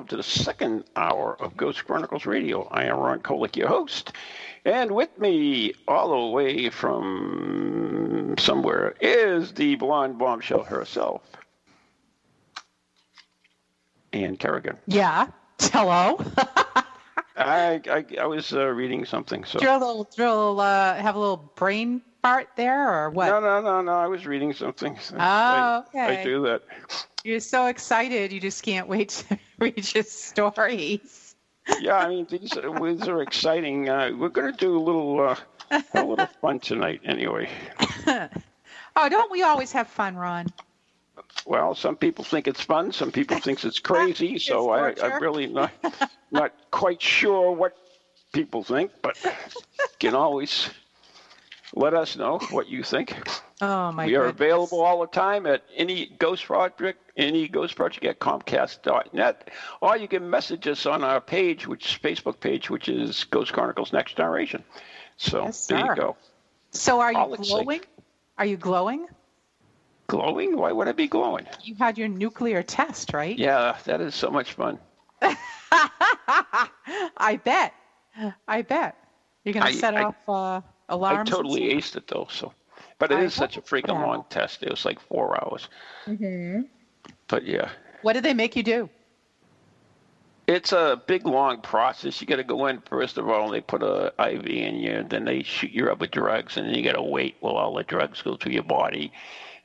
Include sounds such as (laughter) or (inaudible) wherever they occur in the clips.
welcome to the second hour of Ghost Chronicles Radio. I am Ron Kolek, your host, and with me, all the way from somewhere, is the blonde bombshell herself, Ann Kerrigan. Yeah. Hello. (laughs) I, I, I was uh, reading something, so. drill a little, drill, uh, have a little brain fart there, or what? No, no, no, no. I was reading something. (laughs) so Oh, I, okay. I do that. You're so excited, you just can't wait to (laughs) read your stories. Yeah, I mean these are, these are exciting. Uh, we're going to do a little uh, a little (laughs) fun tonight, anyway. Oh, don't we always have fun, Ron? Well, some people think it's fun, some people think it's crazy. So I, I'm really not not quite sure what people think, but you can always let us know what you think. Oh my we are goodness. available all the time at any Ghost Project, any Ghost Project at Comcast.net, or you can message us on our page, which Facebook page, which is Ghost Chronicles Next Generation. So Yes, there you go. So are you All glowing? Are you glowing? Glowing? Why would I be glowing? You had your nuclear test, right? Yeah, that is so much fun. (laughs) I bet. I bet. You're gonna set I- off uh, alarms. and totally aced it though. So, but it I is such a freaking long test. It was like four hours. Mm-hmm. But yeah, What did they make you do? it's a big long process. You got to go in first of all. and They put a IV in you, then they shoot you up with drugs, and then you got to wait while all the drugs go through your body,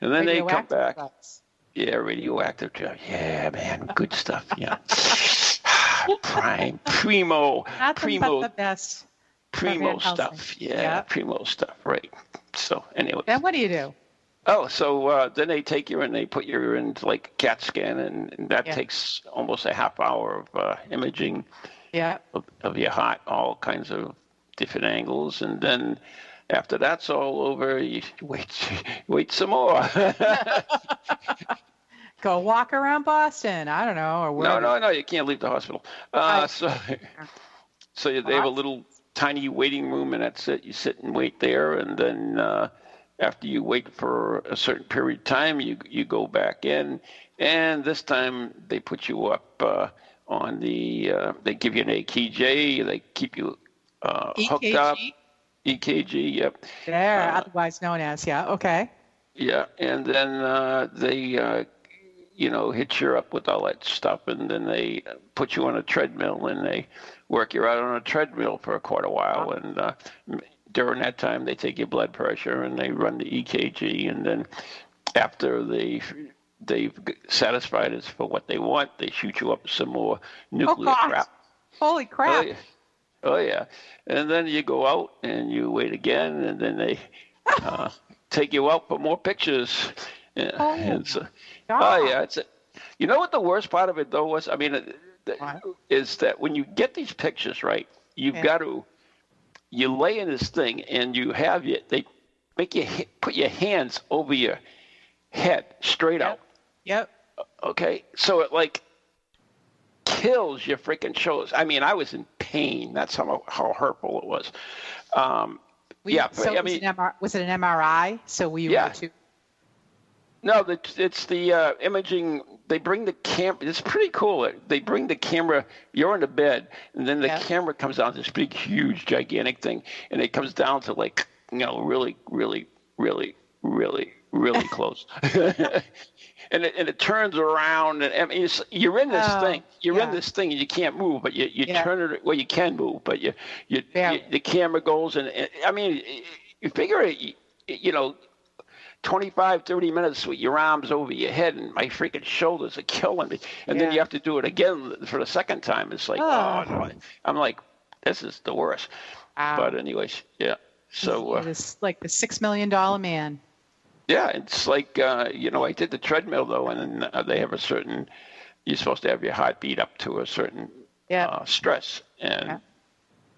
and then they come back. drugs. Yeah, radioactive drug. Yeah, man, good stuff. Yeah, (laughs) (sighs) prime, primo, Nothing primo, but the best. Primo stuff. Yeah, Yeah. primo stuff. Right. So anyway. Then what do you do? Oh, so uh, then they take you and they put you into like CAT scan, and, and that Yeah. takes almost a half hour of uh, imaging Yeah. of, of your heart, all kinds of different angles, and then after that's all over, you (laughs) wait, wait some more. (laughs) Go walk around Boston. I don't know. Or no, no, no, you can't leave the hospital. Uh, I- so, (laughs) so they have a little tiny waiting room, and that's it. You sit and wait there, and then uh, after you wait for a certain period of time, you you go back in, and this time they put you up uh, on the. Uh, they give you an AKG. They keep you uh, hooked up. EKG. EKG. Yep. There, Uh, otherwise known as yeah. Okay. Yeah, and then uh, they, uh, you know, hit you up with all that stuff, and then they put you on a treadmill, and they work you out on a treadmill for quite a while, and uh, during that time they take your blood pressure and they run the EKG, and then after they they've satisfied us for what they want, they shoot you up with some more nuclear God. crap. Holy crap! Oh yeah. oh yeah, and then you go out and you wait again, and then they (laughs) uh, take you out for more pictures. Oh, and so-. Oh yeah, it's a, you know what the worst part of it though was? I mean, uh, th- What? is that when you get these pictures right, you've Yeah. got to you lay in this thing and you have you they make you put your hands over your head straight out. Yep. Okay, so it like kills your freaking shoulders. I mean, I was in pain. That's how how hurtful it was. Um, We- yeah, So but, I was, mean, it an MR, was it an MRI? So we Yeah. were to no, the, it's the uh, imaging. They bring the camera. It's pretty cool. They bring the camera. You're in the bed, and then the Yeah. camera comes down this big, huge, gigantic thing, and it comes down to like you know, really, really, really, really, really (laughs) close. (laughs) and it, and it turns around, and I mean, it's, you're in this Oh, thing. You're in this thing, and you can't move, but you, you Yeah. turn it. Well, you can move, but you, you, Yeah. you the camera goes, and, and I mean, you figure it. You know, 25, 30 minutes with your arms over your head, and my freaking shoulders are killing me. And then you have to do it again for the second time. It's like, Oh. oh, no. I'm like, this is the worst. Wow. But anyways, yeah. So uh, It is like the six million dollar man. Yeah, it's like uh, you know, I did the treadmill though, and uh, they have a certain. You're supposed to have your heart beat up to a certain Yeah. uh, stress, and Yeah.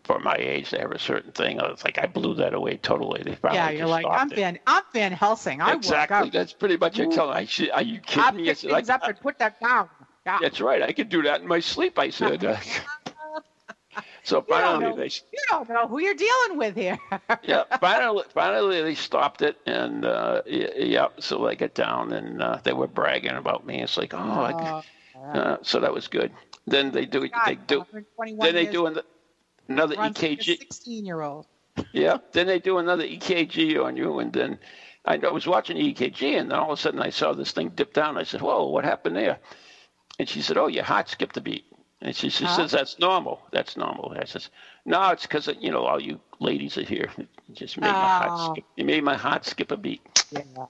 For my age, they have a certain thing. It's like I blew that away totally. They finally yeah, you're like I'm it. Van I'm Van Helsing. I exactly. That's pretty much it. Tell I should, are you kidding I me? I pick said, things I- up and put that down. Yeah. That's right. I could do that in my sleep. I said. (laughs) so You finally, know, they you don't know who you're dealing with here. (laughs) yeah, finally, finally they stopped it, and uh, yeah, so I got down, and uh, they were bragging about me. It's like, oh, I, Oh, uh, so that was good. Then they do, God, they do, 121 then they do an- another like EKG. 16 year old. Yeah, then they do another EKG on you, and then I I was watching the EKG, and then all of a sudden I saw this thing dip down. I said, "Whoa, what happened there?" And she said, "Oh, your heart skipped a beat." And she, she Huh? says, "That's normal. That's normal." I says, "No, it's because you know all you ladies are here. It just made my heart Oh. skip. It made my heart skip a beat." Yeah.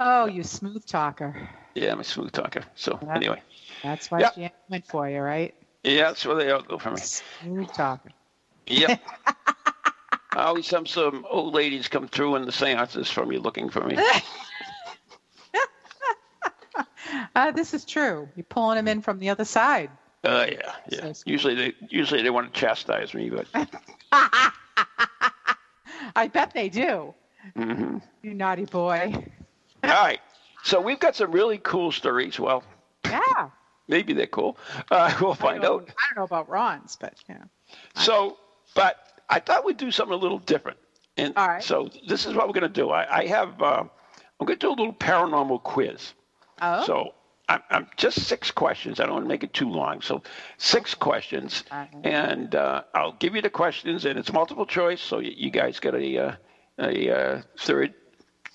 Oh, you smooth talker. Yeah, I'm a smooth talker. So Yeah. anyway, That's why. Jan went for you, right? Yeah, that's where they all go for me. Smooth talking. Yep. (laughs) I always have some old ladies come through in the seances for me, looking for me. (laughs) Uh, this is true. You're pulling them in from the other side. Uh, yeah, yeah. So. Usually they usually they want to chastise me, but (laughs) I bet they do. hmm You naughty boy. all right. So we've got some really cool stories. Well, Yeah. Maybe they're cool. Uh, (laughs) we'll find out. I don't know about Ron's, but yeah. So, but I thought we'd do something a little different. And All right. so this is what we're going to do. I, I have uh, I'm going to do a little paranormal quiz. Oh. So I'm, I'm just six questions. I don't want to make it too long. So six questions, All right. and uh, I'll give you the questions, and it's multiple choice. So you, you guys get a uh, a uh, third,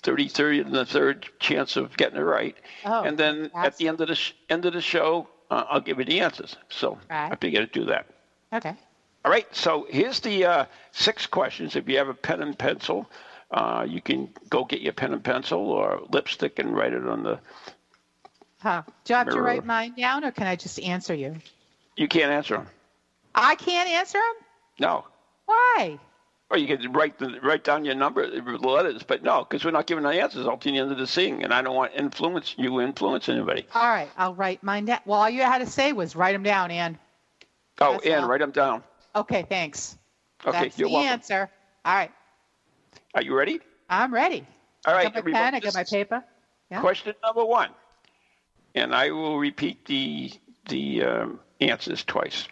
30, 30, and the third chance of getting it right. Oh, and then at the end of the sh- end of the show, uh, I'll give you the answers. So Right. I figured to do that. okay. All right, so here's the uh, six questions. If you have a pen and pencil, uh, you can go get your pen and pencil or lipstick and write it on the. Huh. Do i have to write mine down, or can I just answer you? You can't answer them. I can't answer them. No. Why? You can write the, write down your number, the letters, but no, because we're not giving the answers until the end of the thing, and I don't want influence you influence anybody. All right, I'll write mine down. Well, all you had to say was write them down, Ann. Oh, That's all. write them down. Okay, thanks. Okay, That's you're the welcome. answer. All right, Are you ready? I'm ready. All right. I got my everybody, pen. I got my paper. Yeah. Question number one, and I will repeat the the um, answers twice.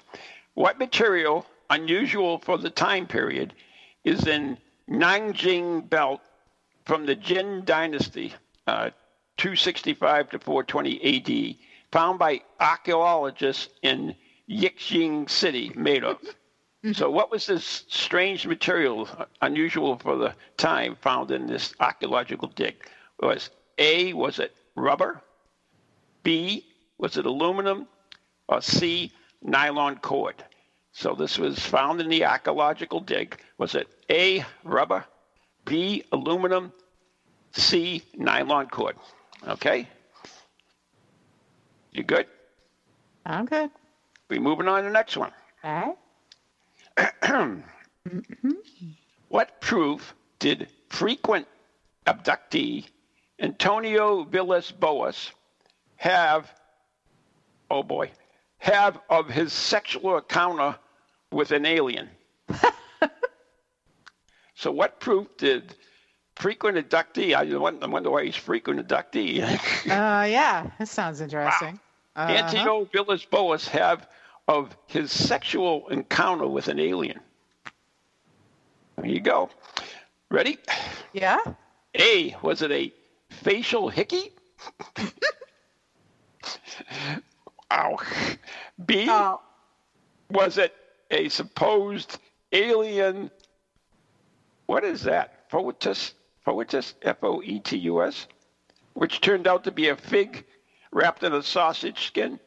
What material, unusual for the time period, is in Nanjing Belt from the Jin Dynasty, uh, 265 to 420 AD, found by archaeologists in Yixing City, made of? So, what was this strange material, uh, unusual for the time, found in this archaeological dig? Was A, was it rubber? B, was it aluminum? Or C, nylon cord? So, this was found in the archaeological dig. Was it A, rubber? B, aluminum? C, nylon cord? Okay? You good? I'm good. We moving on to the next one. All right. (clears throat) What proof did frequent abductee Antonio Villas Boas have, oh boy, have of his sexual encounter with an alien? (laughs) so, what proof did frequent abductee, I wonder, I wonder why he's frequent abductee, Uh, yeah, that sounds interesting. Uh-huh. Antonio Villas Boas have of his sexual encounter with an alien? There you go. Ready? Yeah. A, was it a facial hickey? (laughs) Ow. B, Oh, was it a supposed alien? What is that? Foetus? Foetus? F O E T U S? Which turned out to be a fig wrapped in a sausage skin?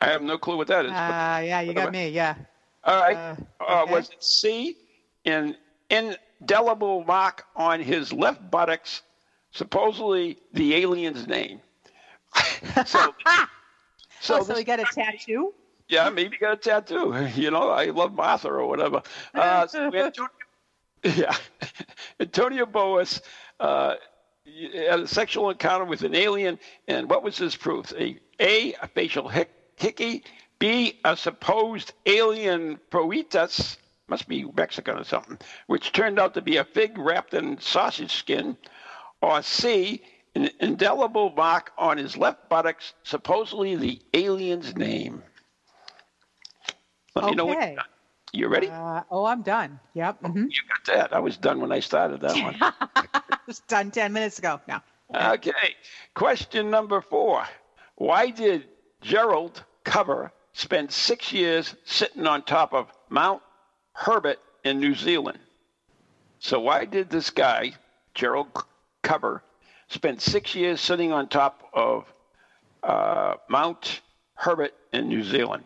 I have no clue what that is. uh, but- yeah, you got me. Yeah. all right. uh, Uh. Was it C, an indelible mark on his left buttocks, supposedly the alien's name? (laughs) so, (laughs) So, oh, so we got a tattoo? Yeah, maybe got a tattoo. (laughs) You know, I love Martha or whatever. Uh, so (laughs) Antonio, Yeah. (laughs) Antonio Boas uh, had a sexual encounter with an alien, and what was his proof? A, a, a facial hic- hickey, B, a supposed alien proetus, must be Mexican or something, which turned out to be a fig wrapped in sausage skin, or C, an indelible mark on his left buttocks, supposedly the alien's name. Let me know Okay. you're done. You ready? Uh, oh, I'm done. Yep. mhm. You got that. I was done when I started that one. (laughs) It's done 10 minutes ago. No. Okay. Question number four. Why did Gerald Cover spend six years sitting on top of Mount Herbert in New Zealand? So, why did this guy, Gerald Cover, spend six years sitting on top of uh, Mount Herbert in New Zealand?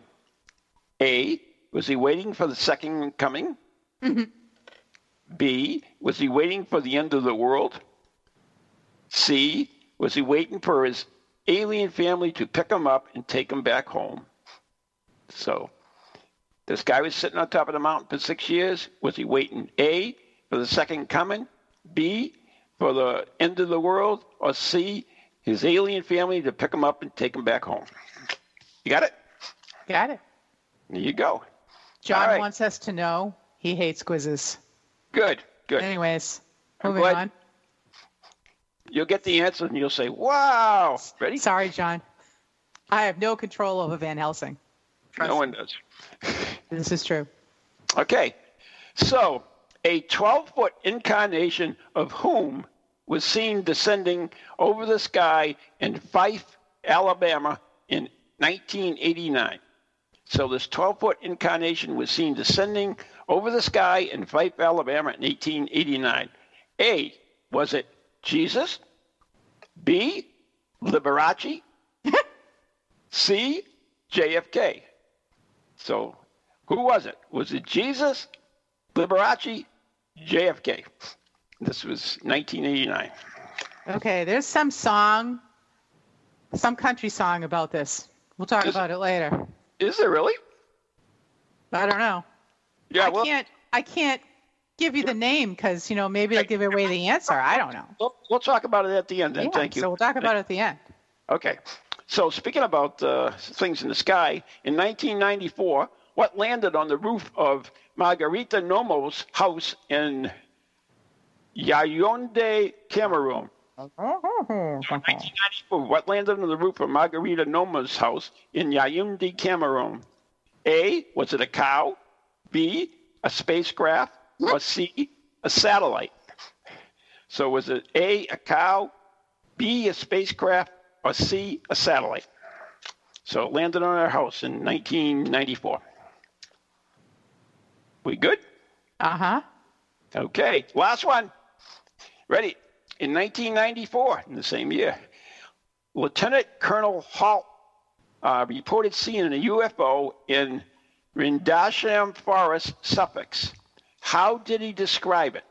A, was he waiting for the second coming? Mm-hmm. B, was he waiting for the end of the world? C, was he waiting for his alien family to pick him up and take him back home? So, this guy was sitting on top of the mountain for six years. Was he waiting A, for the second coming? B, for the end of the world? Or C, his alien family to pick him up and take him back home? You got it? Got it. There you go. John right. wants us to know he hates quizzes. Good, good. Anyways, moving on. You'll get the answer and you'll say, wow. Ready? Sorry, John. I have no control over Van Helsing. No one does. (laughs) This is true. Okay, so a 12 foot incarnation of whom was seen descending over the sky in Fyffe, Alabama in 1989. So this 12 foot incarnation was seen descending over the sky in Fyffe, Alabama in 1889. A, was it Jesus? B, Liberace? (laughs) C, JFK? So who was it? Was it Jesus, Liberace, JFK? This was 1989. Okay, there's some song, some country song about this. We'll talk about it later. Is there really? I don't know. Yeah, I well, can't. I can't give you the name because you know maybe I'll give away the answer. I don't know. we'll, we'll talk about it at the end then. Yeah, Thank you. So we'll talk about it at the end. Okay. So speaking about uh, things in the sky, in 1994, what landed on the roof of Margarita Nomo's house in Yaounde, Cameroon? 1994, what landed on the roof of Margarita Noma's house in Yaounde, Cameroon? A, was it a cow? B, a spacecraft? Or C, a satellite? So was it A, a cow, B, a spacecraft, or C, a satellite? So it landed on our house in 1994. We good? Uh huh. Okay, last one. Ready? In 1994, in the same year, Lieutenant Colonel Halt uh, reported seeing a UFO in Rendlesham Forest, Suffolk. How did he describe it?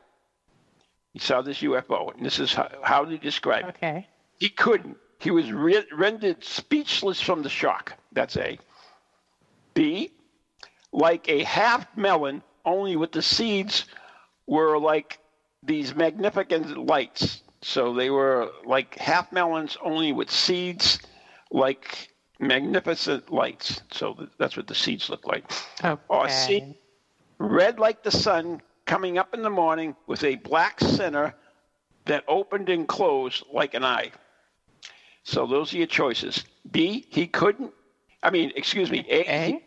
He saw this UFO, and this is how, how did he describe it? Okay. He couldn't. He was re- rendered speechless from the shock. That's A. B, like a half melon, only with the seeds were like these magnificent lights. So they were like half melons, only with seeds like magnificent lights. So that's what the seeds look like. Okay. Or. C, red like the sun, coming up in the morning with a black center that opened and closed like an eye. So those are your choices. B, he couldn't. I mean, excuse me. A, A? he-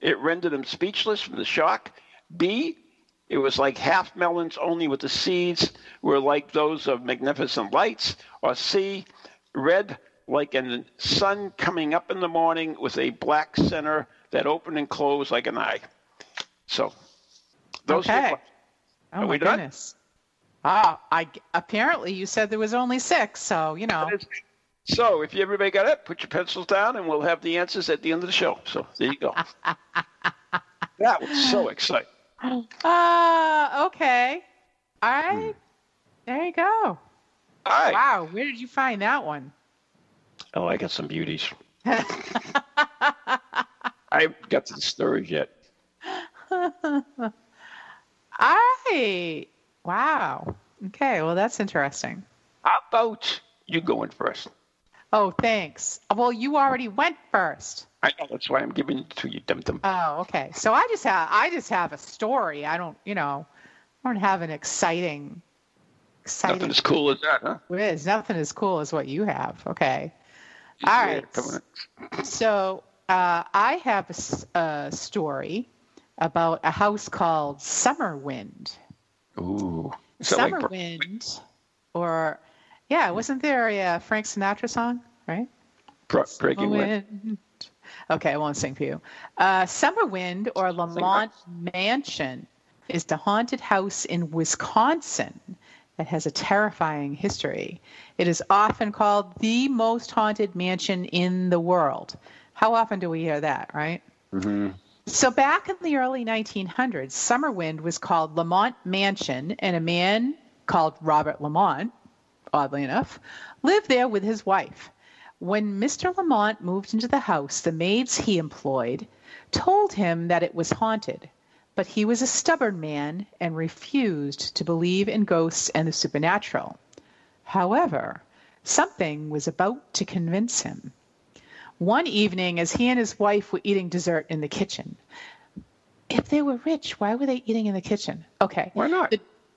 it rendered him speechless from the shock. B, it was like half melons, only with the seeds were like those of magnificent lights. Or C, red like a sun coming up in the morning with a black center that opened and closed like an eye. So, those Okay. Oh Are we done? goodness. Ah, I apparently you said there was only six, so you know. So, if you everybody got it, put your pencils down, and we'll have the answers at the end of the show. So there you go. (laughs) that was so exciting. Ah, okay. All right. Hmm. There you go. All right. Wow, where did you find that one? Oh, I got some beauties. (laughs) I haven't got to the stories yet. (laughs) All right. Wow. Okay, well, that's interesting. How about you going first? Oh, thanks. Well, you already went first. I know that's why I'm giving it to you, Dum Dum. Oh, okay. So I just have I just have a story. I don't, you know, I don't have an exciting, exciting. Nothing as cool as that, huh? Whiz. Nothing as cool as what you have. Okay. All Yeah, right. So uh, I have a story about a house called Summerwind. Ooh. Is that like Summerwind, or yeah, wasn't there a Frank Sinatra song, right? Breaking Wind? Wind. Okay, I won't sing for you. Uh, Summerwind or Lamont Mansion is the haunted house in Wisconsin that has a terrifying history. It is often called the most haunted mansion in the world. How often do we hear that, right? So back in the early 1900s, Summerwind was called Lamont Mansion, and a man called Robert Lamont, oddly enough, lived there with his wife. When Mr. Lamont moved into the house, the maids he employed told him that it was haunted, but he was a stubborn man and refused to believe in ghosts and the supernatural. However, something was about to convince him. One evening, as he and his wife were eating dessert in the kitchen, if they were rich, why were they eating in the kitchen? Okay. Why not?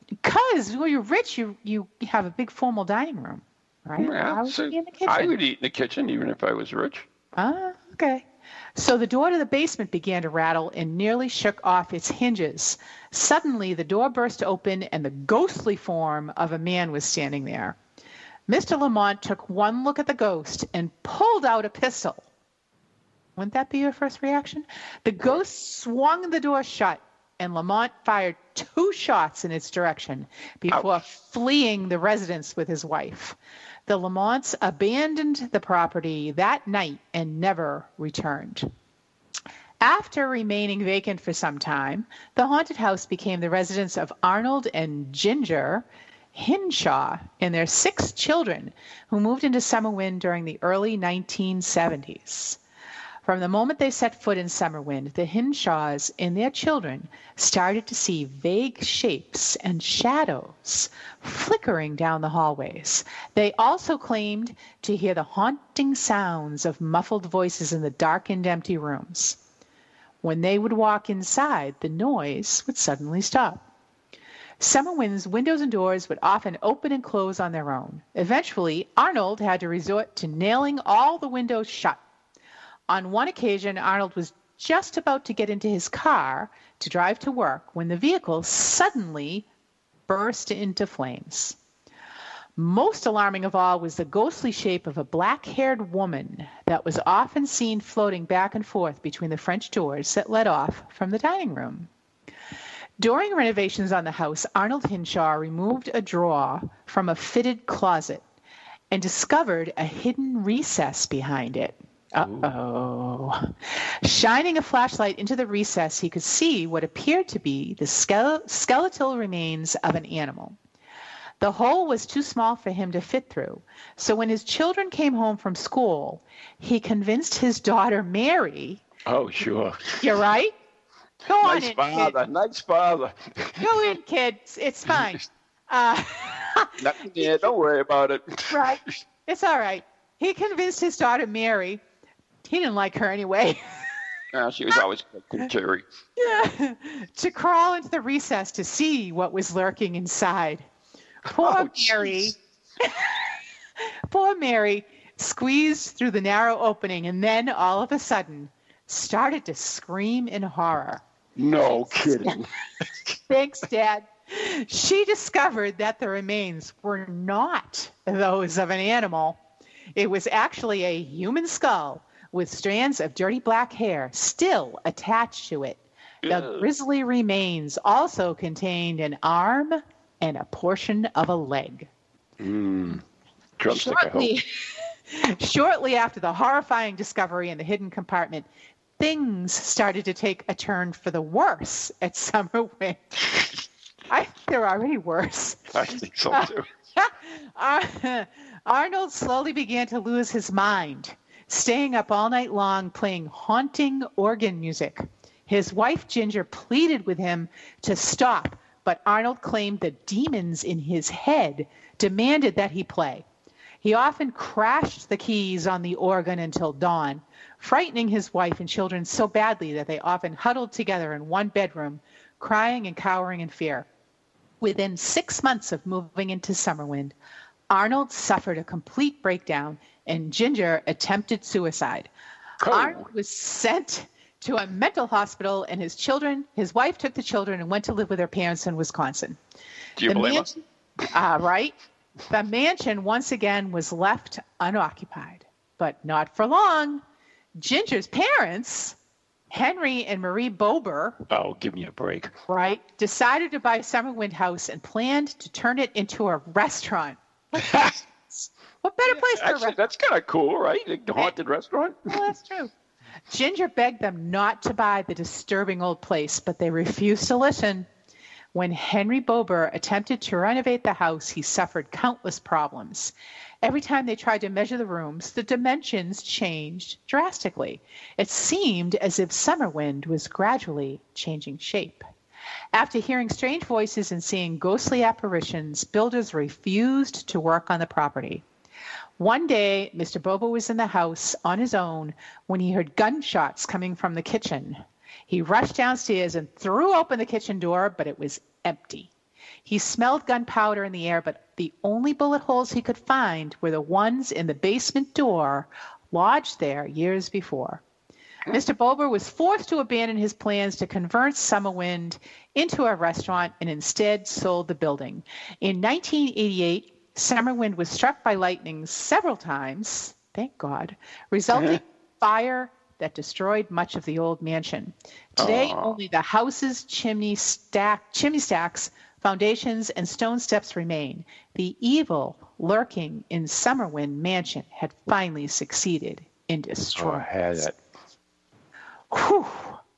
Because when you're rich, you you have a big formal dining room, right? Yeah, Why would so be in the kitchen? I would eat in the kitchen even if I was rich. Ah, okay. So the door to the basement began to rattle and nearly shook off its hinges. Suddenly, the door burst open and the ghostly form of a man was standing there. Mr. Lamont took one look at the ghost and pulled out a pistol. Wouldn't that be your first reaction? The ghost swung the door shut, and Lamont fired two shots in its direction before fleeing the residence with his wife. The Lamonts abandoned the property that night and never returned. After remaining vacant for some time, the haunted house became the residence of Arnold and Ginger Hinshaw and their six children, who moved into Summerwind during the early 1970s. From the moment they set foot in Summerwind, the Hinshaws and their children started to see vague shapes and shadows flickering down the hallways. They also claimed to hear the haunting sounds of muffled voices in the darkened, empty rooms. When they would walk inside, the noise would suddenly stop. Summerwind's windows and doors would often open and close on their own. Eventually, Arnold had to resort to nailing all the windows shut. On one occasion, Arnold was just about to get into his car to drive to work when the vehicle suddenly burst into flames. Most alarming of all was the ghostly shape of a black haired woman that was often seen floating back and forth between the French doors that led off from the dining room. During renovations on the house, Arnold Hinshaw removed a drawer from a fitted closet and discovered a hidden recess behind it. Uh oh. Shining a flashlight into the recess, he could see what appeared to be the skeletal remains of an animal. The hole was too small for him to fit through, so when his children came home from school, he convinced his daughter Mary, Oh, sure. you're right? Go on nice in, kid. father. Nice father. Go in, kids. It's fine. (laughs) Uh, there. Don't worry about it. right. It's all right. He convinced his daughter Mary. He didn't like her anyway. (laughs) No, she was always contrary. Yeah. (laughs) to crawl into the recess to see what was lurking inside. Poor Oh, Mary. (laughs) Poor Mary squeezed through the narrow opening and then all of a sudden started to scream in horror. No kidding. Thanks, Dad. She discovered that the remains were not those of an animal. It was actually a human skull with strands of dirty black hair still attached to it. The Ugh. grisly remains also contained an arm and a portion of a leg. Mm. Drumstick, I hope. Shortly, (laughs) shortly after the horrifying discovery in the hidden compartment, things started to take a turn for the worse at (laughs) Summerwind. I think they're already worse. I think so too. (laughs) Ar- Arnold slowly began to lose his mind, staying up all night long playing haunting organ music. His wife Ginger pleaded with him to stop, but Arnold claimed the demons in his head demanded that he play. He often crashed the keys on the organ until dawn, frightening his wife and children so badly that they often huddled together in one bedroom, crying and cowering in fear. Within six months of moving into Summerwind, Arnold suffered a complete breakdown and Ginger attempted suicide. Oh. Was sent to a mental hospital, and his children, his wife took the children and went to live with their parents in Wisconsin. Do you the blame mansion, uh, right? The mansion once again was left unoccupied, but not for long. Ginger's parents, Henry and Marie Bober, Oh, give me a break. right, decided to buy Summerwind House and planned to turn it into a restaurant. (laughs) What better place for a Actually, that's kind of cool, right? A eh, haunted restaurant. Well, that's true. Ginger begged them not to buy the disturbing old place, but they refused to listen. When Henry Bober attempted to renovate the house, he suffered countless problems. Every time they tried to measure the rooms, the dimensions changed drastically. It seemed as if Summerwind was gradually changing shape. After hearing strange voices and seeing ghostly apparitions, builders refused to work on the property. One day, Mr. Bober was in the house on his own when he heard gunshots coming from the kitchen. He rushed downstairs and threw open the kitchen door, but it was empty. He smelled gunpowder in the air, but the only bullet holes he could find were the ones in the basement door lodged there years before. Mr. Bober was forced to abandon his plans to convert Summerwind into a restaurant and instead sold the building. In 1988, Summerwind was struck by lightning several times, thank God, resulting in fire that destroyed much of the old mansion. Today, Aw. only the house's chimney stack, chimney stacks, foundations, and stone steps remain. The evil lurking in Summerwind Mansion had finally succeeded in Oh, destroying. I had it. Whew,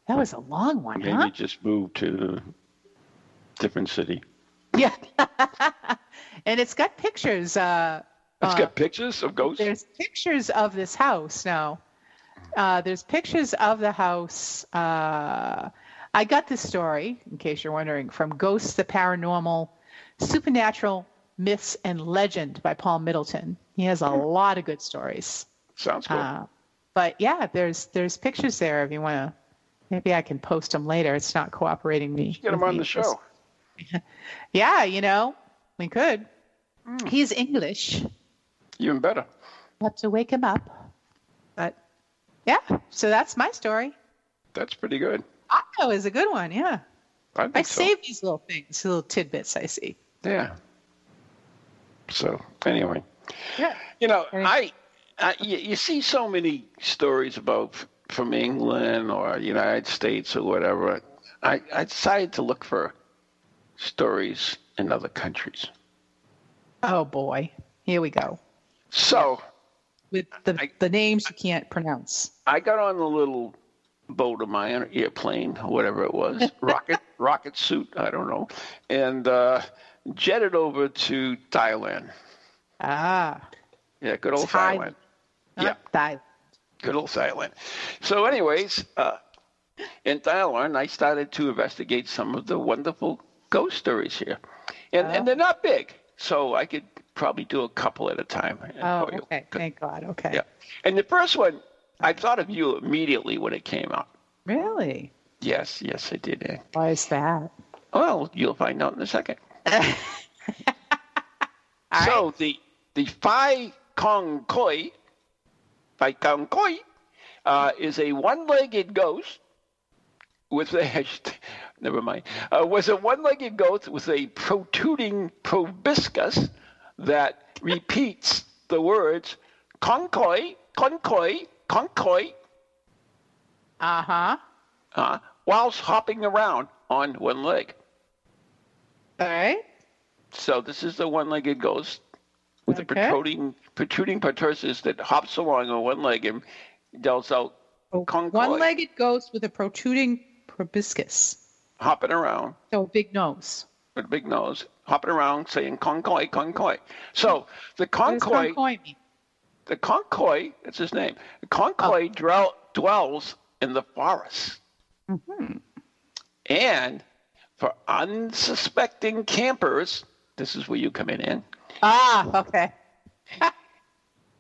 that was a long one, Maybe huh? just move to a different city. Yeah. (laughs) and it's got pictures. Uh, It's uh, got pictures of ghosts. there's pictures of this house now. Uh, there's pictures of the house. Uh, I got this story, in case you're wondering, from Ghosts, the Paranormal, Supernatural Myths and Legend by Paul Middleton. He has a lot of good stories. Sounds cool. Uh, but yeah, there's there's pictures there if you want to. Maybe I can post them later. It's not cooperating me. Get them on me. the show. (laughs) Yeah, you know, we could. Hmm. He's English. Even better. Have to wake him up. But yeah, so that's my story. That's pretty good. Otto is a good one. Yeah, I think I so. save these little things, little tidbits I see. Yeah. So anyway, Yeah. you know, I, I you, you see so many stories about from England or United States or whatever. I, I decided to look for stories in other countries. Oh boy, here we go So with the I- the names you can't pronounce. I got on the little boat of my own airplane, whatever it was, (laughs) rocket rocket suit, I don't know, and uh, jetted over to Thailand. Ah, Yeah, good old Thailand. Thailand. Yeah. Thailand. Good old Thailand. So, anyways, uh, in Thailand, I started to investigate some of the wonderful ghost stories here, and and they're not big, so I could probably do a couple at a time. Oh, okay. Thank God. Okay. Yeah. And the first one, I thought of you immediately when it came out. Really? Yes, yes, I did. eh? Why is that? Well, you'll find out in a second. (laughs) All so right. the the Phi Kong Koi, Phi Kong Koi, uh, is a one-legged ghost with a never mind uh, was a one-legged goat with a protruding proboscis that repeats the words Kong Koi, Kong Koi, Kong Koi, Uh huh. uh, whilst hopping around on one leg. All right. So this is the one-legged ghost with a protruding protruding proboscis that hops along on one leg and yells out, Koi. One-legged ghost with a protruding proboscis. Hopping around So big nose. with a big nose, hopping around saying Kong Koi, Kong Koi. So the What Kong does Koi, Koi mean? the Kong Koi, that's his name. The Kong Oh. Dwell, dwells in the forest. Mm-hmm. And for unsuspecting campers, this is where you come in. in Ah, okay. (laughs)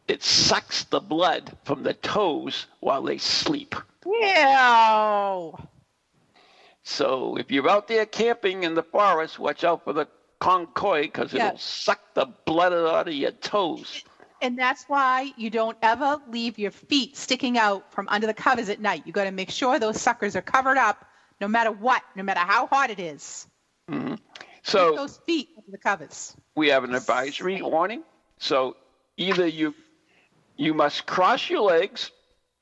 it sucks the blood from the toes while they sleep. Ew. So if you're out there camping in the forest, watch out for the Kong Koi because Yeah. it'll suck the blood out of your toes. And that's why you don't ever leave your feet sticking out from under the covers at night. You got to make sure those suckers are covered up no matter what, no matter how hot it is. Mm-hmm. Keep So those feet under the covers. we have an advisory warning. So either you you must cross your legs.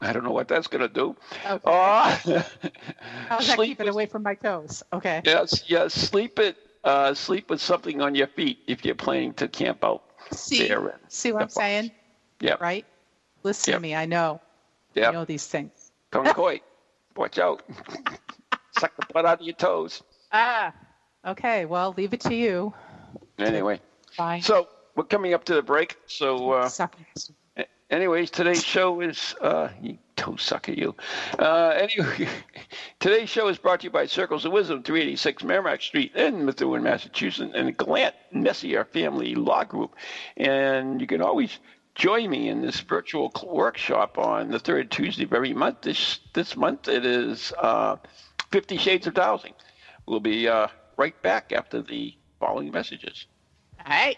I don't know what that's going to do. Okay. Or (laughs) How's that keep it with- away from my toes? Okay. yes, yes, sleep it. Uh, sleep with something on your feet if you're planning to camp out. See, there see what the I'm saying? Yeah, Right? Listen Yep. to me. I know. I yeah. know these things. Kong Koi, (laughs) watch out. Suck the blood out of your toes. Ah. Okay. Well, leave it to you. Anyway, Bye. so we're coming up to the break. So, uh, Suckers. Anyways, today's show is uh, you toe sucker, you. Uh, anyway, (laughs) today's show is brought to you by Circles of Wisdom, 386 Merrimack Street in Methuen, Massachusetts, and Glant Messier Family Law Group. And you can always join me in this virtual workshop on the third Tuesday of every month. This this month it is uh, Fifty Shades of Dowsing. We'll be uh, right back after the following messages. All right.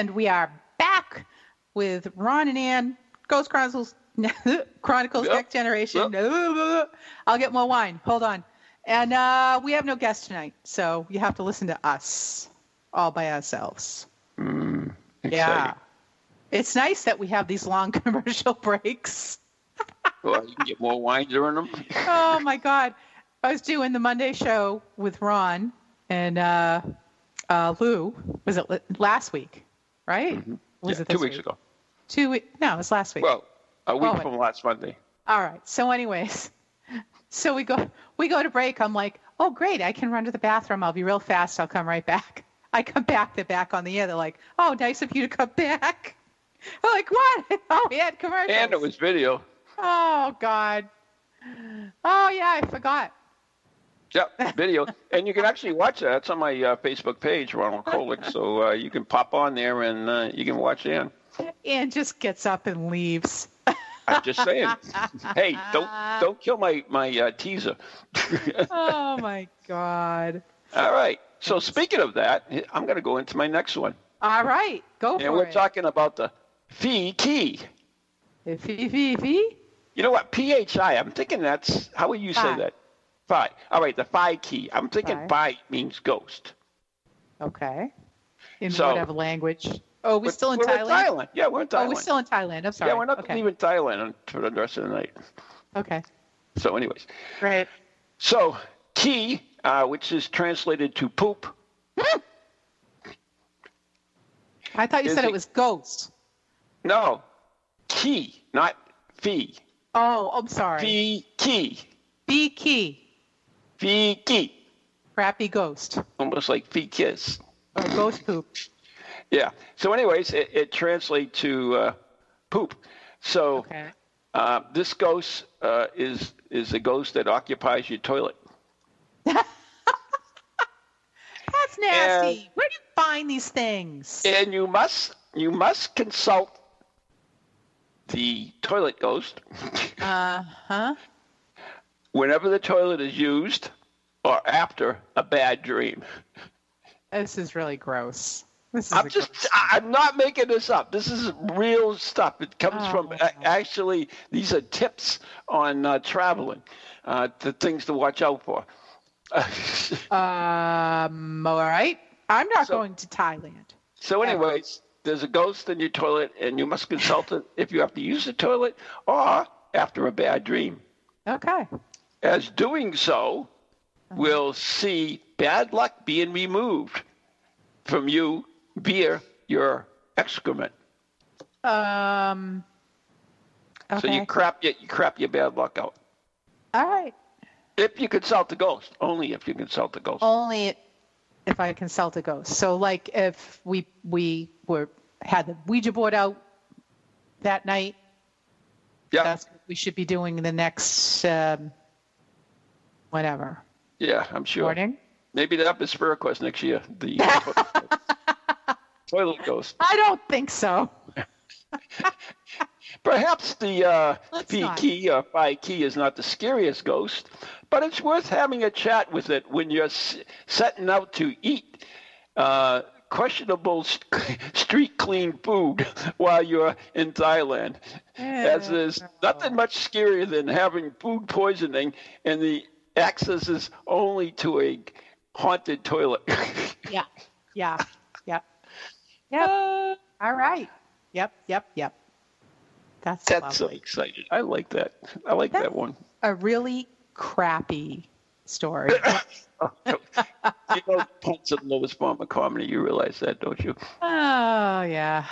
And we are back with Ron and Ann, Ghost Chronicles, (laughs) Chronicles Yep. Next Generation. (laughs) I'll get more wine. Hold on. And uh, we have no guest tonight, so you have to listen to us all by ourselves. Yeah. It's nice that we have these long (laughs) commercial breaks. Well, you can get more wine during them. oh my god i was doing the monday show with ron and uh, uh, lou was it last week right? Was Mm-hmm. Yeah, it two this weeks week? ago. two weeks no it was last week. Well, a week Oh, from last Monday. all right. So anyways (laughs) so we go we go to break. I'm like oh great. I can run to the bathroom. I'll be real fast. I'll come right back. (laughs) I come back they're back on the air. They're like oh nice of you to come back. I'm (laughs) like what? Oh we had commercials. And it was video. oh god. Oh yeah i forgot Yep, video. and you can actually watch that. It's on my uh, Facebook page, Ronald Kolek. So uh, you can pop on there and uh, you can watch Ann. Ann just gets up and leaves. I'm just saying. hey, don't (laughs) don't kill my my uh, teaser. oh (laughs) my god. All right. So speaking of that, I'm going to go into my next one, All right, go and for we're talking about the fee key. Fee, fee, fee? You know what? PHI. I'm thinking that's how would you say Phi. that? Phi. All right, the phi key. I'm thinking Phi. phi means ghost. Okay. In So- whatever language. Oh, we're But still in we're Thailand? Yeah, we're in Thailand. Oh, we're still in Thailand. I'm sorry. yeah, we're not okay. leaving Thailand for the rest of the night. Okay. So, anyways, Great. so key, uh, which is translated to poop. I thought you Is said it- it was ghost. No, key, not fee. Oh, I'm sorry. Fee key. B key. Key. Crappy ghost. Almost like fee kiss. Or ghost poop. Yeah. So, anyways, it, it translates to uh, poop. So, Okay. uh, this ghost uh, is is a ghost that occupies your toilet. (laughs) That's nasty. Where do you find these things? and you must you must consult the toilet ghost Uh huh. Whenever the toilet is used or after a bad dream. This is really gross. This is I'm just gross- I'm not making this up. This is real stuff. It comes from Oh. a- actually these are tips on uh, traveling, uh, the things to watch out for. (laughs) Um. All right. I'm not So- going to Thailand. So, anyways, there's a ghost in your toilet, and you must consult it if you have to use the toilet or after a bad dream. Okay. As doing so will see bad luck being removed from you via your excrement. Um. Okay. So you crap your, you crap your bad luck out. All right. If you consult the ghost, only if you consult the ghost. Only if I consult a ghost. So, like, if we we were had the Ouija board out that night, yeah, that's what we should be doing the next um, whatever yeah, I'm sure. morning. Maybe be Spirit Quest next year. The (laughs) toilet ghost. I don't think so. (laughs) Perhaps the uh, P key or Phi key is not the scariest ghost, but it's worth having a chat with it when you're s- setting out to eat uh, questionable st- (laughs) street clean food while you're in Thailand. As there's nothing much scarier than having food poisoning and the access is only to a haunted toilet. (laughs) Yeah. Yeah. Yep. Yep. Ah. All right. Yep. Yep. Yep. That's, That's so exciting. I like that. I like that one. a really crappy story. (laughs) Oh, you know, punch the lowest form of comedy. You realize that, don't you? oh yeah.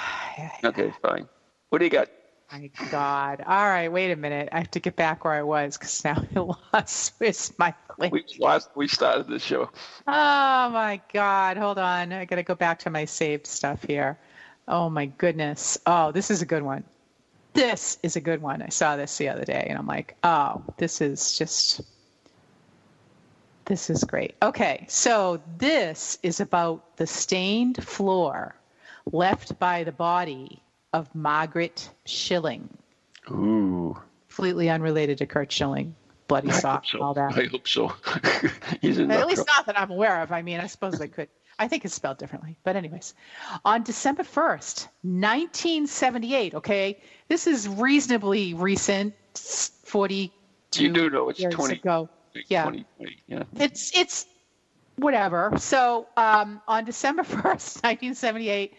Okay, fine. What do you got? My God. All right. Wait a minute. I have to get back where I was because now I (laughs) lost. My link? We last we started the show. Oh my God. Hold on. I got to go back to my saved stuff here. Oh my goodness. Oh, this is a good one. This is a good one. I saw this the other day and I'm like, oh, this is just, this is great. Okay. So this is about the stained floor left by the body of Margaret Schilling, Ooh, completely unrelated to Curt Schilling, bloody sock, so all that. I hope so. (laughs) At least not that I'm aware of. I mean, I suppose they could. I think it's spelled differently. But, anyways, on December 1st, 1978, okay, this is reasonably recent, 42 You do know it's years 20, ago. Yeah. 20, yeah. It's, it's whatever. So, um, on December (laughs) 1st, 1978,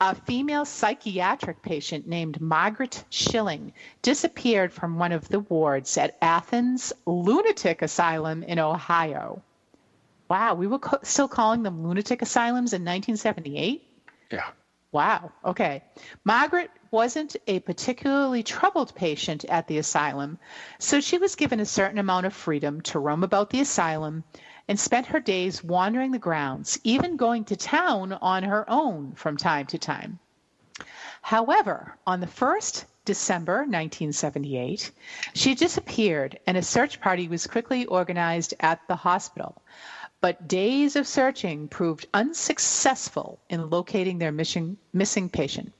a female psychiatric patient named Margaret Schilling disappeared from one of the wards at Athens Lunatic Asylum in Ohio. Wow, we were co- still calling them lunatic asylums in 1978? Yeah. Wow. Okay. Margaret wasn't a particularly troubled patient at the asylum, so she was given a certain amount of freedom to roam about the asylum and spent her days wandering the grounds, even going to town on her own from time to time. However, on the 1st December 1978, she disappeared and a search party was quickly organized at the hospital. But days of searching proved unsuccessful in locating their missing, missing patient.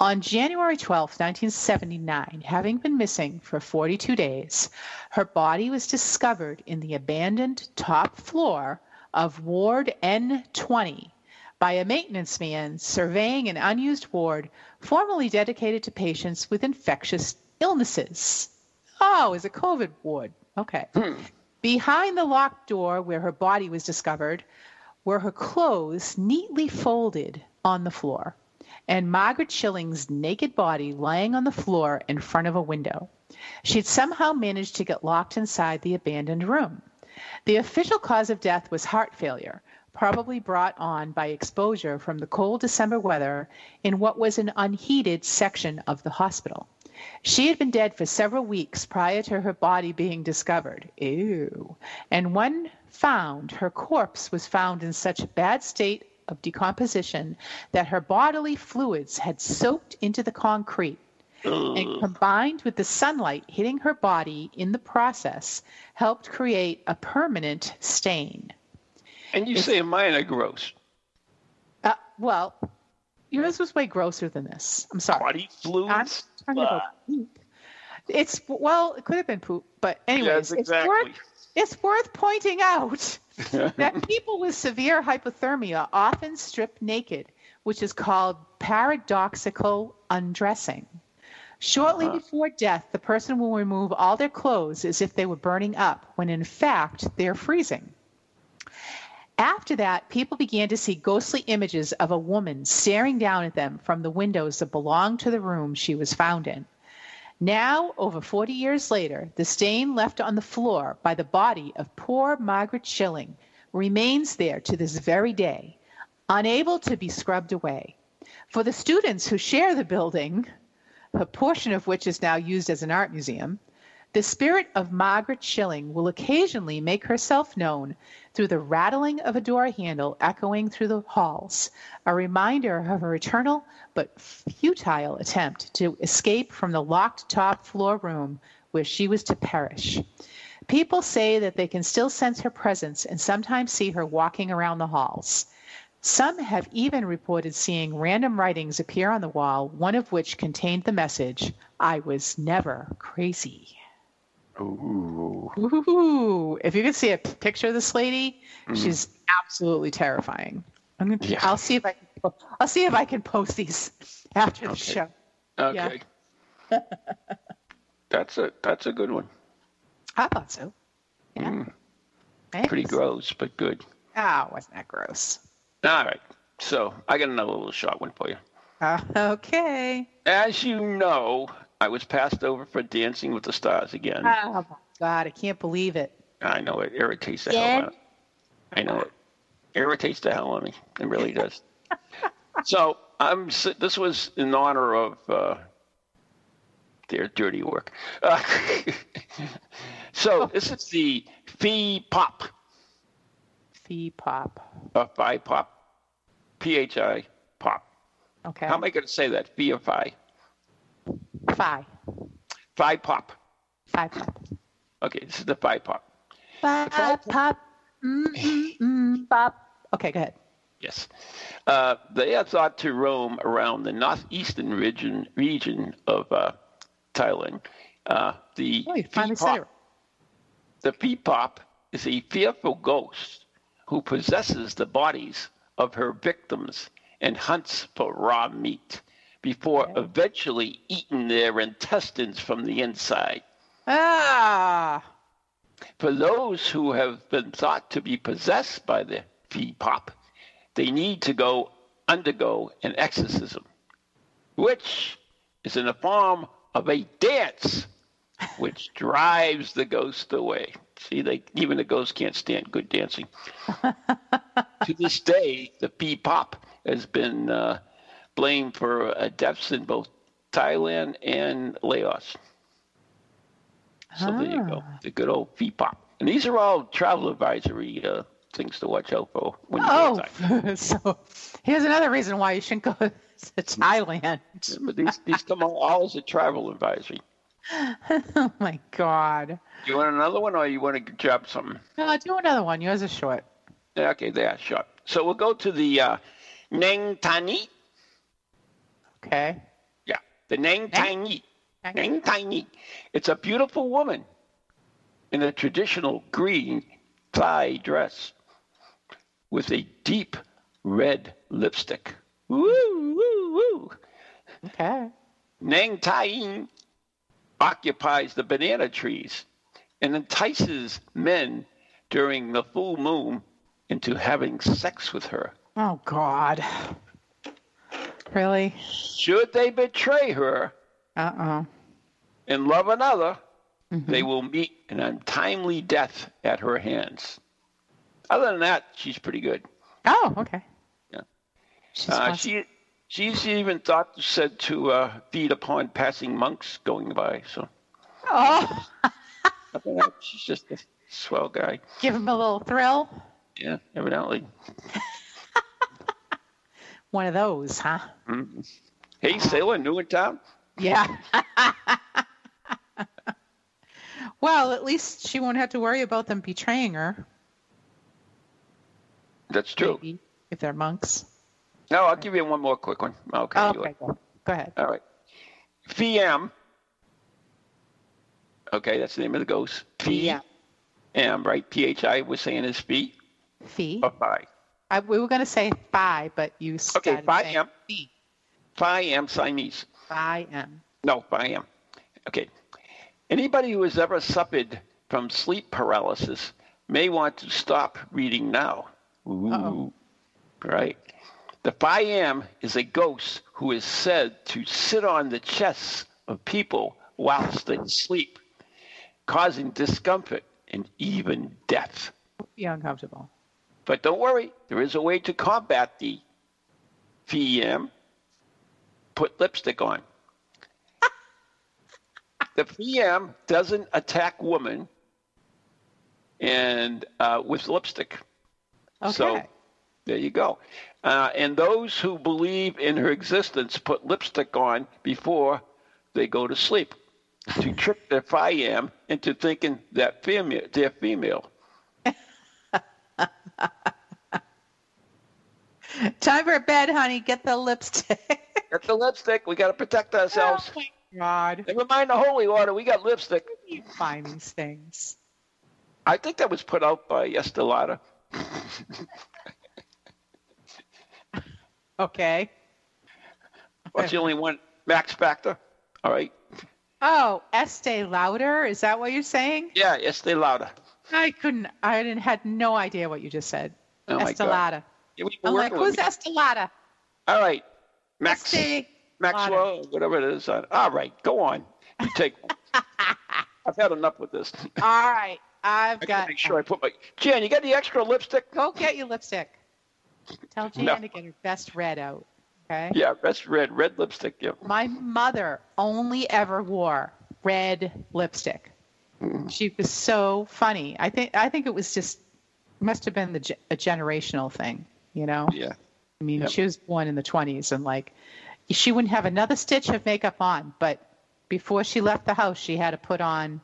On January 12, 1979, having been missing for 42 days, her body was discovered in the abandoned top floor of Ward N20 by a maintenance man surveying an unused ward formerly dedicated to patients with infectious illnesses. Oh, is a COVID ward. Okay. Hmm. Behind the locked door where her body was discovered were her clothes neatly folded on the floor and Margaret Schilling's naked body lying on the floor in front of a window. She'd somehow managed to get locked inside the abandoned room. The official cause of death was heart failure, probably brought on by exposure from the cold December weather in what was an unheated section of the hospital. She had been dead for several weeks prior to her body being discovered. Ew. And when found, her corpse was found in such a bad state of decomposition that her bodily fluids had soaked into the concrete and combined with the sunlight hitting her body in the process helped create a permanent stain. And you say mine are gross. Uh, well, yours was way grosser than this. I'm sorry. Body fluids. Talking about poop. It's well, it could have been poop, but anyways, Yes, it's worth it's worth pointing out (laughs) that people with severe hypothermia often strip naked, which is called paradoxical undressing. Shortly Uh-huh. before death, the person will remove all their clothes as if they were burning up, when in fact they're freezing. After that, people began to see ghostly images of a woman staring down at them from the windows that belonged to the room she was found in. Now, over 40 years later, the stain left on the floor by the body of poor Margaret Schilling remains there to this very day, unable to be scrubbed away. For the students who share the building, a portion of which is now used as an art museum, the spirit of Margaret Schilling will occasionally make herself known through the rattling of a door handle echoing through the halls, a reminder of her eternal but futile attempt to escape from the locked top floor room where she was to perish. People say that they can still sense her presence and sometimes see her walking around the halls. Some have even reported seeing random writings appear on the wall, one of which contained the message, I was never crazy. Ooh. Ooh, if you could see a picture of this lady, she's absolutely terrifying. I'm gonna, Yeah. I'll see if I can, I'll see if I can post these (laughs) after the Okay. show. Okay. (laughs) that's a that's a good one. I thought so. Yeah. Mm, Thanks. pretty gross, but good. Oh, wasn't that gross? All right. So I got another little short one for you. Uh, okay. As you know, I was passed over for Dancing with the Stars again. Oh my God, I can't believe it. I know it irritates the hell out of me. I know it irritates the hell out of me. It really (laughs) does. so I'm. This was in honor of uh, their dirty work. Uh, (laughs) so this is the Phi Pop, Fee pop. uh, Phi Pop, P H I Pop. Okay. How am I going to say that? Phi or Phi? Phi. Phi Pop. Phi pop. Okay, this is the Phi Pop. Phi pop. Mm, mm, mm, pop. Okay, go ahead. Yes. Uh, they are thought to roam around the northeastern region, region of uh, Thailand. Uh, the Oh, said the peepop is a fearful ghost who possesses the bodies of her victims and hunts for raw meat before eventually eating their intestines from the inside. Ah. For those who have been thought to be possessed by the pop, they need to go undergo an exorcism, which is in the form of a dance, which (laughs) drives the ghost away. See, they, even the ghost can't stand good dancing. (laughs) to this day, the pop has been uh, blamed for uh, deaths in both Thailand and Laos. So there you go, the good old pop. And these are all travel advisory uh, things to watch out for when you go Oh, (laughs) so here's another reason why you shouldn't go to Thailand. But these, these come all, as a travel advisory. (laughs) Oh my God. Do You want another one, or you want to grab something? No, do another one. Yours is short. Yeah, Okay, there, short. So we'll go to the uh, Neng Tani. Okay. Yeah, the Neng Tani. Nang Tani. It's a beautiful woman in a traditional green Thai dress with a deep red lipstick. Woo, woo, woo. Okay. Nang Tai occupies the banana trees and entices men during the full moon into having sex with her. Oh God. Really? Should they betray her Uh oh. and love another, they will meet an untimely death at her hands. Other than that, she's pretty good. Oh, okay. Yeah. She's Uh, she she's even thought said to uh, feed upon passing monks going by. So oh, (laughs) other than that, she's just a swell guy. give him a little thrill. Yeah, evidently. (laughs) One of those, huh? Mm-hmm. Hey, uh-huh. sailor, new in town. Yeah. (laughs) well, at least she won't have to worry about them betraying her. That's true. Maybe, if they're monks. No, I'll give you one more quick one. Okay. Oh, okay, go, go ahead. All right. VM. Okay, that's the name of the ghost. Yeah. PM, right? PHI was saying is fee Fee. or phi. I, we were going to say phi, but you Okay, phi am. fee. Phi am Siamese. Phi am. No, phi am. Okay. Anybody who has ever suffered from sleep paralysis may want to stop reading now. Ooh. Uh-oh. Right. The phi am is a ghost who is said to sit on the chests of people whilst they sleep, causing discomfort and even death. Be uncomfortable. But don't worry, there is a way to combat the VM. Put lipstick on. the VM doesn't attack women and uh, with lipstick. Okay. So there you go. Uh, and those who believe in her existence put lipstick on before they go to sleep to trick their FIAM into thinking that female, they're female. (laughs) Time for bed, honey. Get the lipstick. (laughs) Get the lipstick. We got to protect ourselves. oh my God. Never mind the holy water. We got lipstick. You find these things. I think that was put out by Estelada. (laughs) Okay. What's the only one? Max Factor. All right. Oh, Estee Lauder. Is that what you're saying? Yeah, Estelada. I couldn't. I didn't had no idea what you just said. Oh my Estee God. Lauder. Yeah, I'm like, who's. Estee All right. Max. Maxwell, whatever it is. All right, go on. You take one. (laughs) I've had enough with this. All right. I've I gotta make sure I put my. Jan, you got the extra lipstick? Go get your lipstick. Tell Jan No. to get her best red out. Okay. Yeah, best red. Red lipstick. Yeah. My mother only ever wore red lipstick. She was so funny. I think I think it was just must have been the a generational thing, you know. Yeah. I mean, Yep. she was born in the 20s and like she wouldn't have another stitch of makeup on, but before she left the house, she had to put on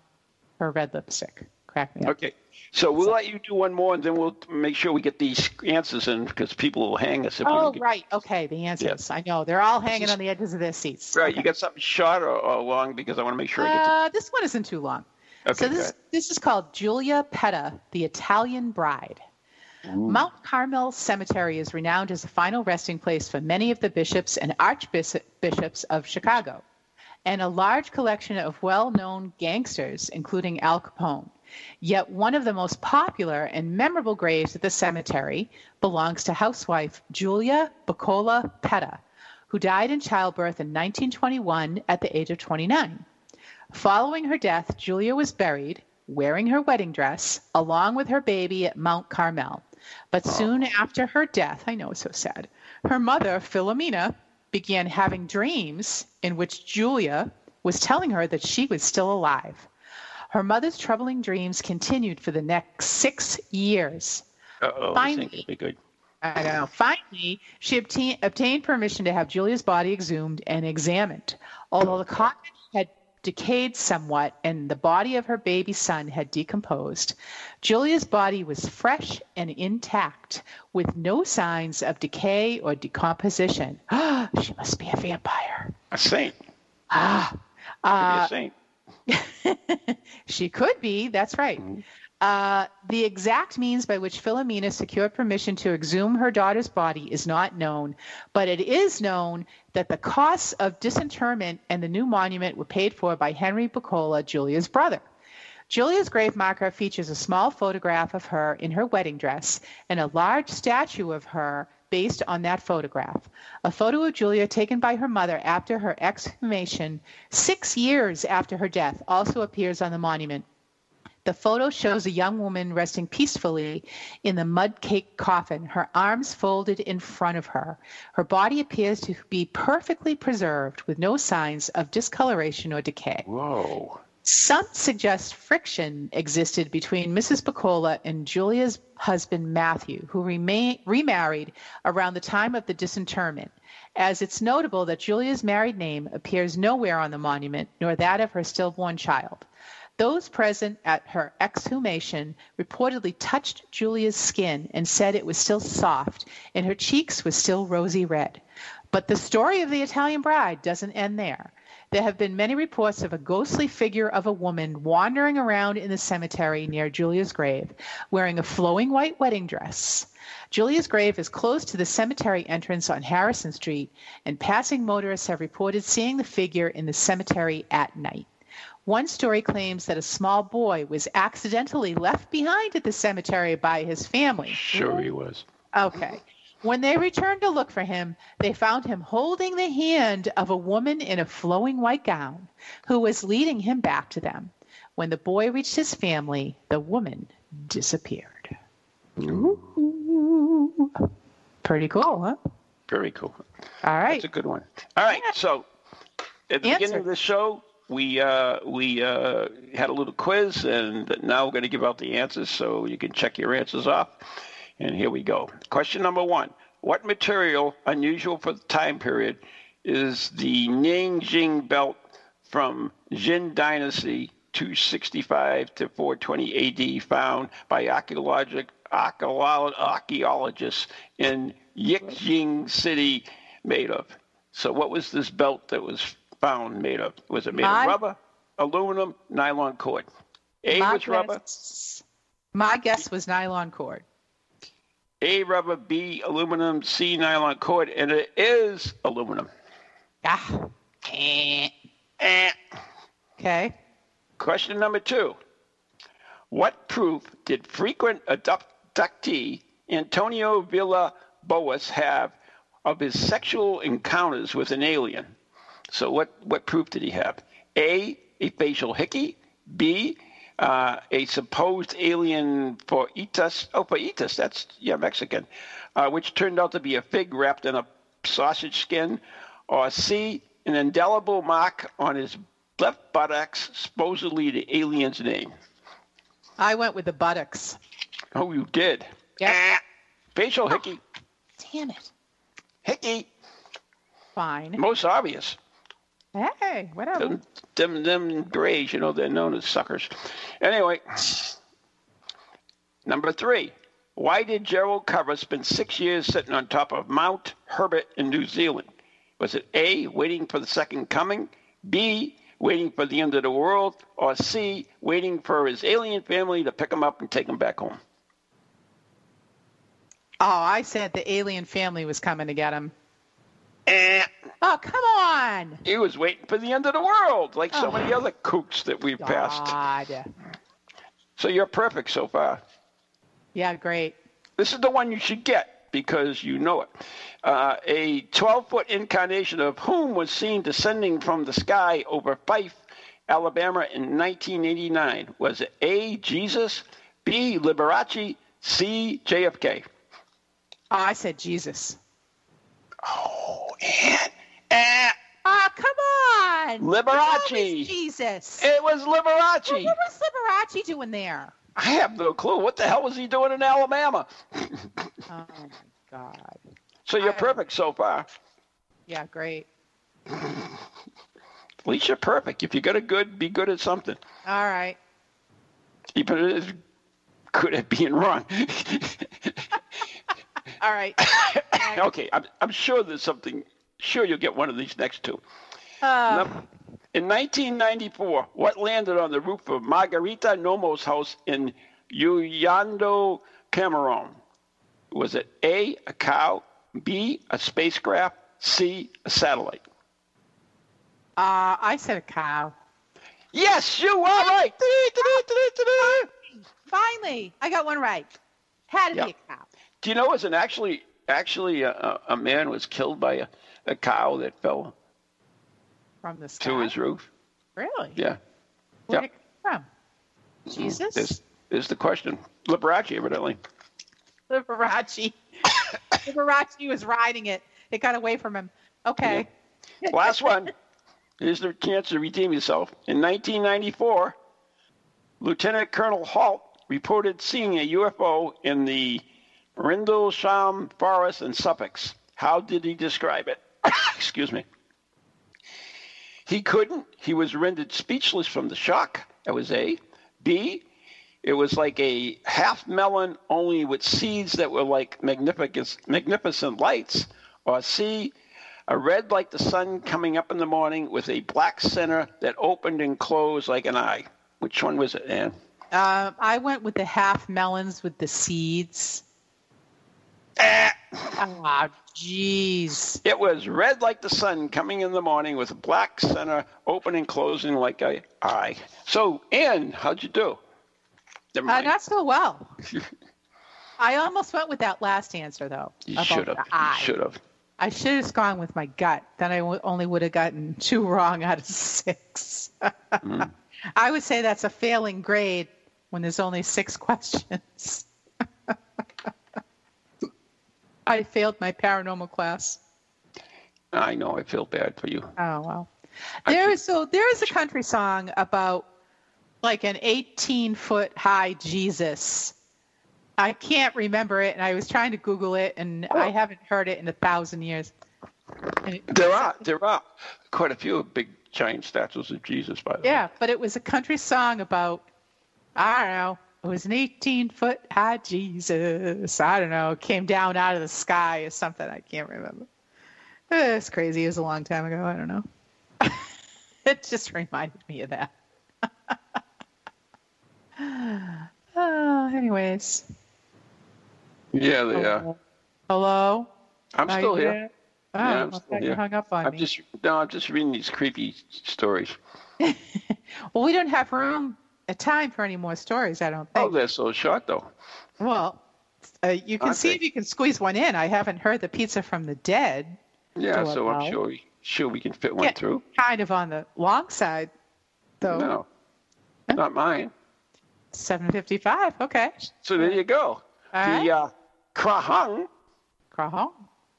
her red lipstick. Crack me up. Okay. So we'll let you do one more, and then we'll make sure we get these answers in because people will hang us if Oh, get. right. Okay, the answers. I know. They're all hanging is- on the edges of their seats. Right. Okay. You got something short or, or long because I want to make sure I get. Uh, this one isn't too long. Okay, so this this is called Julia Petta, the Italian Bride. Mount Carmel Cemetery is renowned as a final resting place for many of the bishops and archbishops of Chicago, and a large collection of well-known gangsters, including Al Capone. Yet one of the most popular and memorable graves at the cemetery belongs to housewife Julia Buccola Petta, who died in childbirth in 1921 at the age of 29. Following her death, Julia was buried, wearing her wedding dress, along with her baby at Mount Carmel. But soon after her death, I know it's so sad, her mother, Philomena, began having dreams in which Julia was telling her that she was still alive. Her mother's troubling dreams continued for the next six years. Uh oh. This finally- ain't gonna be good. I know. Finally, she obtained, obtained permission to have Julia's body exhumed and examined. Although the coffin decayed somewhat and the body of her baby son had decomposed, Julia's body was fresh and intact, with no signs of decay or decomposition. (gasps) she must be a vampire. A saint. (gasps) Ah, be a saint. (laughs) she could be. That's right. Uh, the exact means by which Philomena secured permission to exhume her daughter's body is not known, but it is known that the costs of disinterment and the new monument were paid for by Henry Buccola, Julia's brother. Julia's grave marker features a small photograph of her in her wedding dress and a large statue of her based on that photograph. A photo of Julia taken by her mother after her exhumation, six years after her death, also appears on the monument. The photo shows a young woman resting peacefully in the mud cake coffin, her arms folded in front of her. Her body appears to be perfectly preserved with no signs of discoloration or decay. Whoa. Some suggest friction existed between Mrs. Buccola and Julia's husband Matthew, who remain, remarried around the time of the disinterment, as it's notable that Julia's married name appears nowhere on the monument, nor that of her stillborn child. Those present at her exhumation reportedly touched Julia's skin and said it was still soft and her cheeks were still rosy red. But the story of the Italian bride doesn't end there. There have been many reports of a ghostly figure of a woman wandering around in the cemetery near Julia's grave, wearing a flowing white wedding dress. Julia's grave is close to the cemetery entrance on Harrison Street, and passing motorists have reported seeing the figure in the cemetery at night. One story claims that a small boy was accidentally left behind at the cemetery by his family. Sure he was. Okay. When they returned to look for him, they found him holding the hand of a woman in a flowing white gown who was leading him back to them. When the boy reached his family, the woman disappeared. Ooh. Pretty cool, huh? Very cool. All right. That's a good one. All right. So at the Answer. beginning of the show, we uh, we uh, had a little quiz, and now we're going to give out the answers so you can check your answers off. And here we go. Question number one: What material, unusual for the time period, is the Nanjing belt from Jin Dynasty 265 to 420 AD, found by archaeologic archaeologists in Yixing City, made of? So, what was this belt that was found made of? Was it made My- of rubber, aluminum, nylon cord? A was rubber, guess, my guess was nylon cord. A rubber, B aluminum, C nylon cord, and it is aluminum. Ah. Eh. Eh. Okay. Question number two. What proof did frequent abductee Antonio Villa Boas have of his sexual encounters with an alien? So, what, what proof did he have? A, a facial hickey. B, uh, a supposed alien for Itas. Oh, for Itas, that's, yeah, Mexican, uh, which turned out to be a fig wrapped in a sausage skin. Or C, an indelible mark on his left buttocks, supposedly the alien's name. I went with the buttocks. Oh, you did? Yep. Ah, (laughs) facial hickey. Damn it. Hickey. Fine. Most obvious. Hey, whatever. Them, them, them grays, you know, they're known as suckers. Anyway, number three. Why did Gerald Cover spend six years sitting on top of Mount Herbert in New Zealand? Was it A, waiting for the second coming, B, waiting for the end of the world, or C, waiting for his alien family to pick him up and take him back home? Oh, I said the alien family was coming to get him. Eh, Oh, come on. he was waiting for the end of the world, like so Oh. many other kooks that we've passed. So you're perfect so far. Yeah, great. This is the one you should get because you know it. Uh, a 12 foot incarnation of whom was seen descending from the sky over Fyffe, Alabama in 1989? Was it A. Jesus, B. Liberace, C. JFK? Oh, I said Jesus. Oh, and, and Oh, come on. Liberace. Jesus. it was Well, Liberace. what was Liberace doing there? I have no clue. What the hell was he doing in Alabama? (laughs) Oh, my God. So you're I- perfect so far. Yeah, great. At least you're perfect. If you got a good, be good at something. All right. Even as good at being wrong. (coughs) All right. okay, I'm, I'm sure there's something. Sure, you'll get one of these next two. Uh, Num- In 1994, what landed on the roof of Margarita Nomo's house in Uyando Cameron? Was it A, a cow, B, a spacecraft, C, a satellite? Uh, I said a cow. Yes, you are right. Finally, I got one right. Had to Yep. be a cow. Do you know, was an actually actually a, a man was killed by a, a cow that fell From the sky. to his roof? Really? Yeah. It come from? Jesus? Is is the question? Liberace, evidently. Liberace. (coughs) Liberace was riding it. It got away from him. Okay. Last one. Here's the chance to redeem yourself. In 1994, Lieutenant Colonel Halt reported seeing a UFO in the Rendlesham Forest and Suffolk. How did he describe it? (coughs) Excuse me. He couldn't. He was rendered speechless from the shock. That was A. B. It was like a half melon, only with seeds that were like magnificent, magnificent lights. Or C. A red like the sun coming up in the morning with a black center that opened and closed like an eye. Which one was it, Ann? Um, I went with the half melons with the seeds. Ah, jeez. It was red like the sun coming in the morning with a black center open and closing like a eye. So, Ann, how'd you do? Uh, not so well. (laughs) I almost went with that last answer, though. you should have. You should have. I should have gone with my gut. Then I w- only would have gotten two wrong out of six. Mm. (laughs) I would say that's a failing grade when there's only six questions. (laughs) I failed my paranormal class. I know. I feel bad for you. Oh well. I There is so there is a country song about like an 18 foot high Jesus. I can't remember it, and I was trying to Google it, and I Oh. haven't heard it in a thousand years. There are there are quite a few big giant statues of Jesus, by the way. yeah, but it was a country song about I don't know. It was an 18 foot high Jesus. I don't know. Came down out of the sky or something. I can't remember. Eh, It's crazy. It was a long time ago. I don't know. (laughs) it just reminded me of that. (laughs) oh, anyways. Yeah, they are. Hello? Hello? I'm Are still here. there? Oh, Yeah, I'm I still here. hung up on I'm me. just no, I'm just reading these creepy stories. (laughs) Well, we don't have room, uh, time for any more stories. I don't think. Oh, think. they're so short though. Well, uh, you can Aren't see they? if you can squeeze one in. I haven't heard the pizza from the dead. Yeah, so I'm sure we, sure we can fit one Yeah, through. Kind of on the long side, though. No, not mine. 755. Okay. So there you go. All the right. uh, Krahung, Krahong.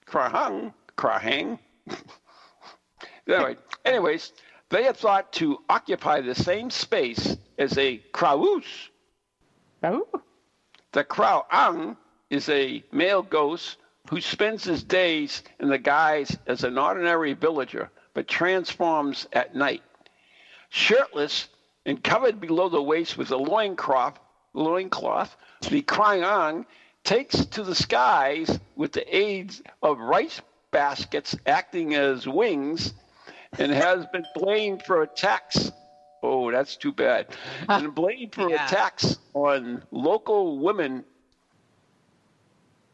Krahung, Krahang. (laughs) anyway, anyways, they had thought to occupy the same space as a Krasue. Oh. The Krauang is a male ghost who spends his days in the guise as an ordinary villager, but transforms at night. Shirtless and covered below the waist with a loincloth, loincloth the Krauang takes to the skies with the aid of rice baskets acting as wings and has been blamed for attacks. Oh, that's too bad. (laughs) And blamed for Yeah. attacks on local women.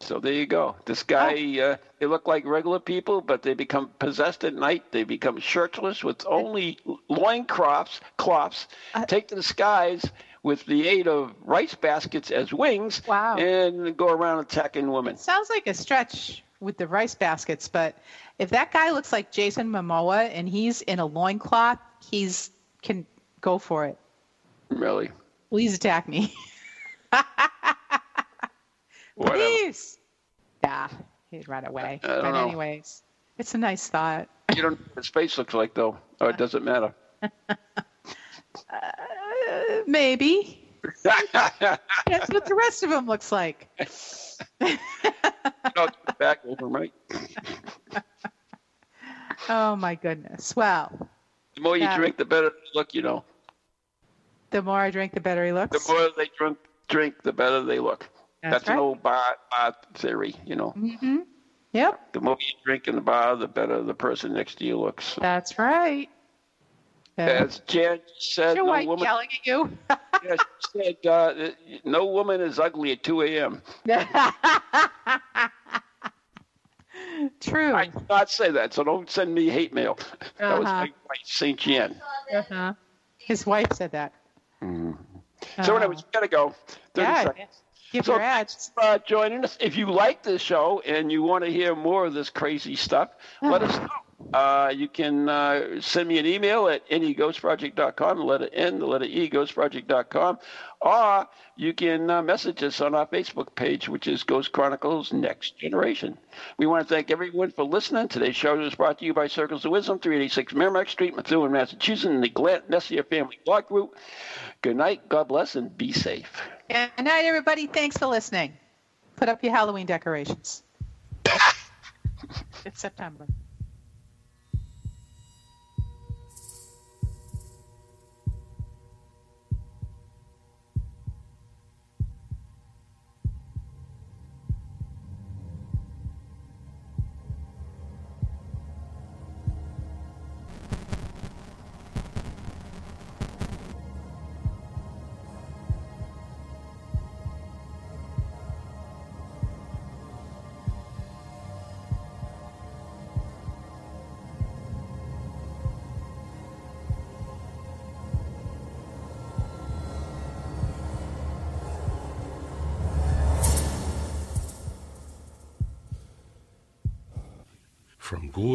So there you go. This guy, uh, they look like regular people, but they become possessed at night. They become shirtless with only loincloths, cloths, take to the skies with the aid of rice baskets as wings, Wow. and go around attacking women. Sounds like a stretch with the rice baskets, but if that guy looks like Jason Momoa and he's in a loincloth, he's can go for it. Really. Please attack me. (laughs) Please. Yeah, he'd run away. I don't but know. anyways, it's a nice thought. You don't know what his face looks like, though, or it doesn't matter. Uh, (laughs) maybe. (laughs) That's what the rest of him looks like. No, back over, right? Oh my goodness. Well, The more you Yeah. drink, the better look, you know. The more I drink, the better he looks. The more they drink, drink, the better they look. That's an right. old bar, bar theory, you know. hmm Yep, The more you drink in the bar, the better the person next to you looks. that's right. As Jan said, Your no wife woman, yelling at you. (laughs) yeah, she said uh, no woman is ugly at 2 a.m. (laughs) True. I did not say that, so don't send me hate mail. That was Uh-huh. my wife, St. Jan. Uh-huh. His wife said that. So, anyways, we got to go. 30 Yeah. seconds. Give So your ads. uh, joining us. If you like this show and you want to hear more of this crazy stuff, let us know. Uh, you can uh, send me an email at neghostproject.com, the letter N, the letter E, ghostproject.com, or you can uh, message us on our Facebook page, which is Ghost Chronicles Next Generation. We want to thank everyone for listening. Today's show is brought to you by Circles of Wisdom, 386 Merrimack Street, Methuen, Massachusetts, and the Glant Messier Family Blog Group. Good night, God bless, and be safe. Good night, everybody. Thanks for listening. Put up your Halloween decorations. (laughs) it's September.